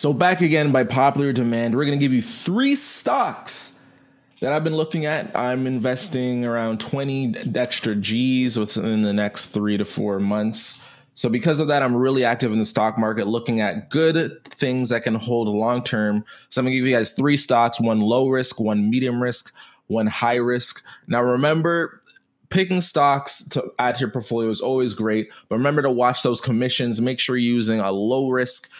So, back again by popular demand, we're going to give you three stocks that I've been looking at. I'm investing around 20 extra G's within the next three to four months. So, because of that, I'm really active in the stock market looking at good things that can hold long term. So, I'm going to give you guys three stocks one low risk, one medium risk, one high risk. Now, remember, picking stocks to add to your portfolio is always great, but remember to watch those commissions. Make sure you're using a low risk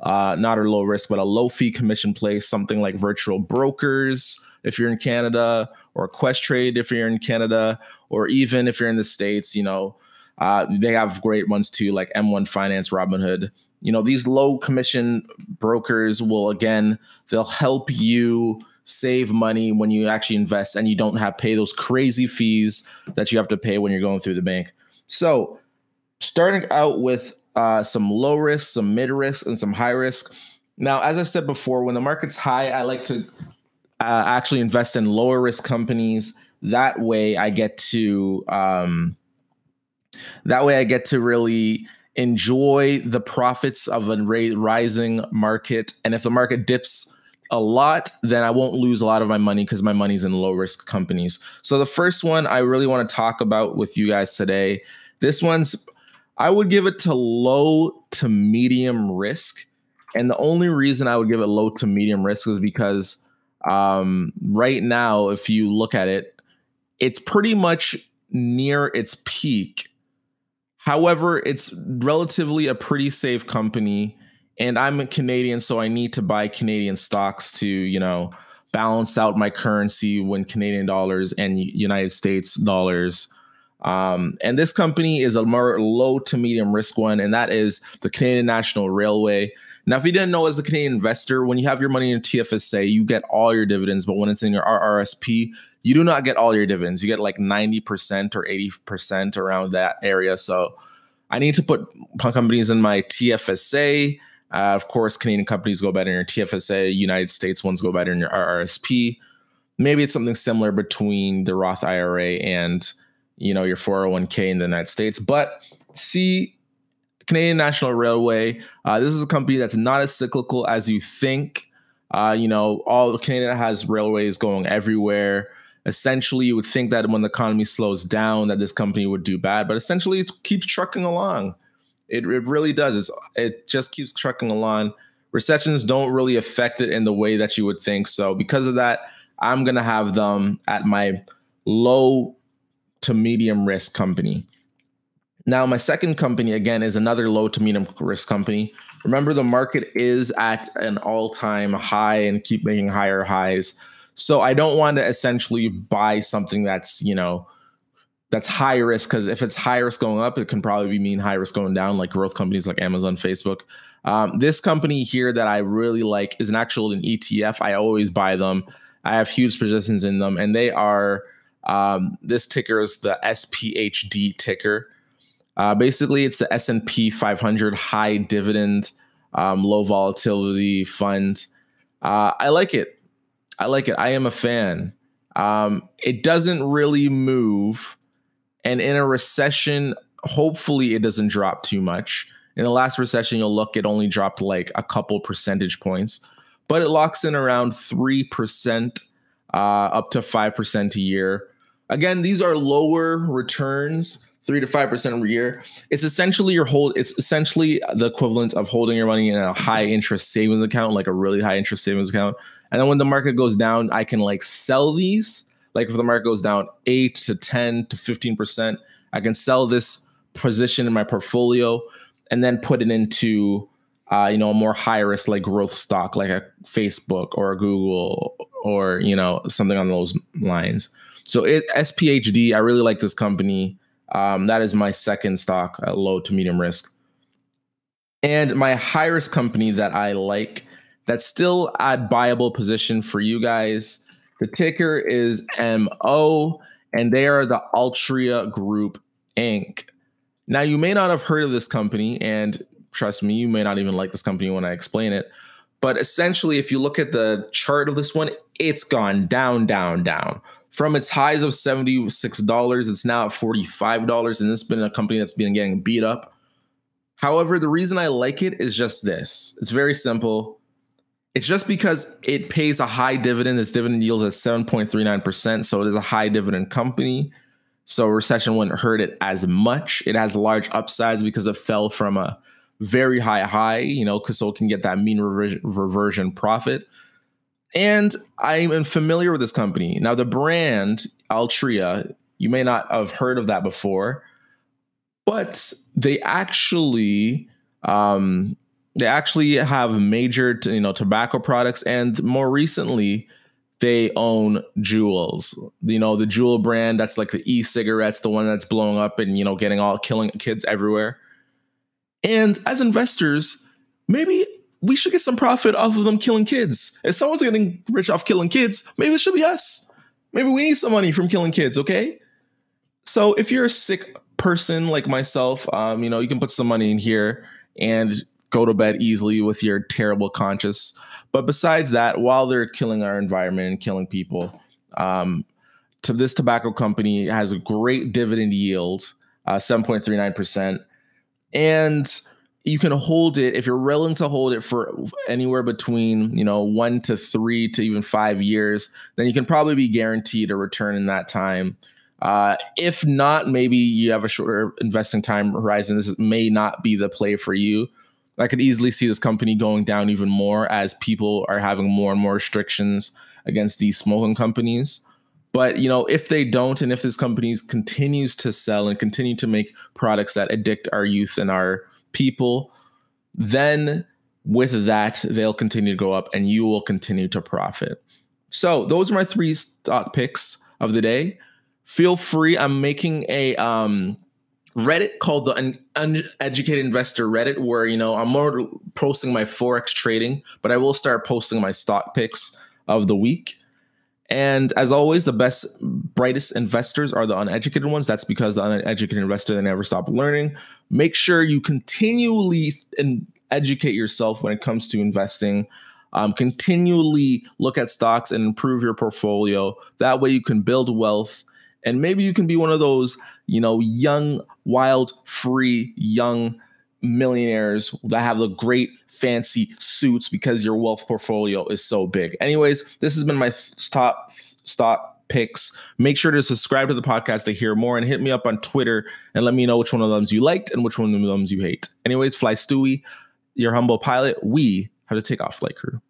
uh, not a low risk, but a low fee commission place, something like virtual brokers if you're in Canada, or Questrade if you're in Canada, or even if you're in the States, you know, uh, they have great ones too, like M1 Finance, Robinhood. You know, these low commission brokers will again, they'll help you save money when you actually invest and you don't have to pay those crazy fees that you have to pay when you're going through the bank. So, starting out with uh, some low risk, some mid risk, and some high risk. Now, as I said before, when the market's high, I like to uh, actually invest in lower risk companies. That way, I get to um, that way I get to really enjoy the profits of a rising market. And if the market dips a lot, then I won't lose a lot of my money because my money's in low risk companies. So the first one I really want to talk about with you guys today. This one's I would give it to low to medium risk. And the only reason I would give it low to medium risk is because um, right now, if you look at it, it's pretty much near its peak. However, it's relatively a pretty safe company. And I'm a Canadian, so I need to buy Canadian stocks to, you know, balance out my currency when Canadian dollars and United States dollars um, and this company is a more low to medium risk one, and that is the Canadian National Railway. Now, if you didn't know, as a Canadian investor, when you have your money in TFSA, you get all your dividends, but when it's in your RRSP, you do not get all your dividends. You get like 90% or 80% around that area. So I need to put companies in my TFSA. Uh, of course, Canadian companies go better in your TFSA, United States ones go better in your RRSP. Maybe it's something similar between the Roth IRA and you know, your 401k in the United States. But see, Canadian National Railway, uh, this is a company that's not as cyclical as you think. Uh, you know, all of Canada has railways going everywhere. Essentially, you would think that when the economy slows down, that this company would do bad, but essentially, it keeps trucking along. It, it really does. It's, it just keeps trucking along. Recessions don't really affect it in the way that you would think. So, because of that, I'm going to have them at my low to medium risk company. Now, my second company, again, is another low to medium risk company. Remember, the market is at an all time high and keep making higher highs. So I don't want to essentially buy something that's, you know, that's high risk because if it's high risk going up, it can probably mean high risk going down, like growth companies like Amazon, Facebook. Um, this company here that I really like is an actual an ETF. I always buy them. I have huge positions in them, and they are um, this ticker is the SPHD ticker. Uh, basically, it's the S&P 500 high dividend, um, low volatility fund. Uh, I like it. I like it. I am a fan. Um, it doesn't really move, and in a recession, hopefully, it doesn't drop too much. In the last recession, you'll look, it only dropped like a couple percentage points, but it locks in around three percent uh, up to five percent a year. Again, these are lower returns, three to five percent a year. It's essentially your hold. It's essentially the equivalent of holding your money in a high interest savings account, like a really high interest savings account. And then when the market goes down, I can like sell these. Like if the market goes down eight to ten to fifteen percent, I can sell this position in my portfolio and then put it into uh, you know, a more high risk like growth stock, like a Facebook or a Google or you know something on those lines. So it, SPHD, I really like this company. Um, that is my second stock, at low to medium risk. And my high risk company that I like, that's still at buyable position for you guys. The ticker is MO, and they are the Altria Group Inc. Now, you may not have heard of this company, and trust me, you may not even like this company when I explain it. But essentially, if you look at the chart of this one, it's gone down, down, down from its highs of $76, it's now at $45. And it's been a company that's been getting beat up. However, the reason I like it is just this it's very simple. It's just because it pays a high dividend. Its dividend yield is 7.39%. So it is a high dividend company. So recession wouldn't hurt it as much. It has large upsides because it fell from a very high high, you know, because so it can get that mean reversion, reversion profit. And I am familiar with this company. Now, the brand Altria, you may not have heard of that before, but they actually um, they actually have major, you know, tobacco products, and more recently, they own Juuls. You know, the Juul brand that's like the e-cigarettes, the one that's blowing up and you know getting all killing kids everywhere. And as investors, maybe we should get some profit off of them killing kids. If someone's getting rich off killing kids, maybe it should be us. Maybe we need some money from killing kids, okay? So if you're a sick person like myself, um, you know, you can put some money in here and go to bed easily with your terrible conscience. But besides that, while they're killing our environment and killing people, um, to this tobacco company has a great dividend yield, uh, 7.39%. And you can hold it if you're willing to hold it for anywhere between you know one to three to even five years then you can probably be guaranteed a return in that time. Uh, if not maybe you have a shorter investing time horizon. This may not be the play for you. I could easily see this company going down even more as people are having more and more restrictions against these smoking companies. But you know if they don't and if this company continues to sell and continue to make products that addict our youth and our people, then with that, they'll continue to go up and you will continue to profit. So, those are my three stock picks of the day. Feel free. I'm making a um, Reddit called the Uneducated Investor Reddit, where you know I'm more posting my forex trading, but I will start posting my stock picks of the week. And as always, the best, brightest investors are the uneducated ones. That's because the uneducated investor they never stop learning. Make sure you continually educate yourself when it comes to investing. Um, continually look at stocks and improve your portfolio. That way, you can build wealth, and maybe you can be one of those, you know, young, wild, free, young millionaires that have the great fancy suits because your wealth portfolio is so big. Anyways, this has been my top stock picks. Make sure to subscribe to the podcast to hear more and hit me up on Twitter and let me know which one of them you liked and which one of them you hate. Anyways, fly Stewie, your humble pilot. We have to take off flight crew.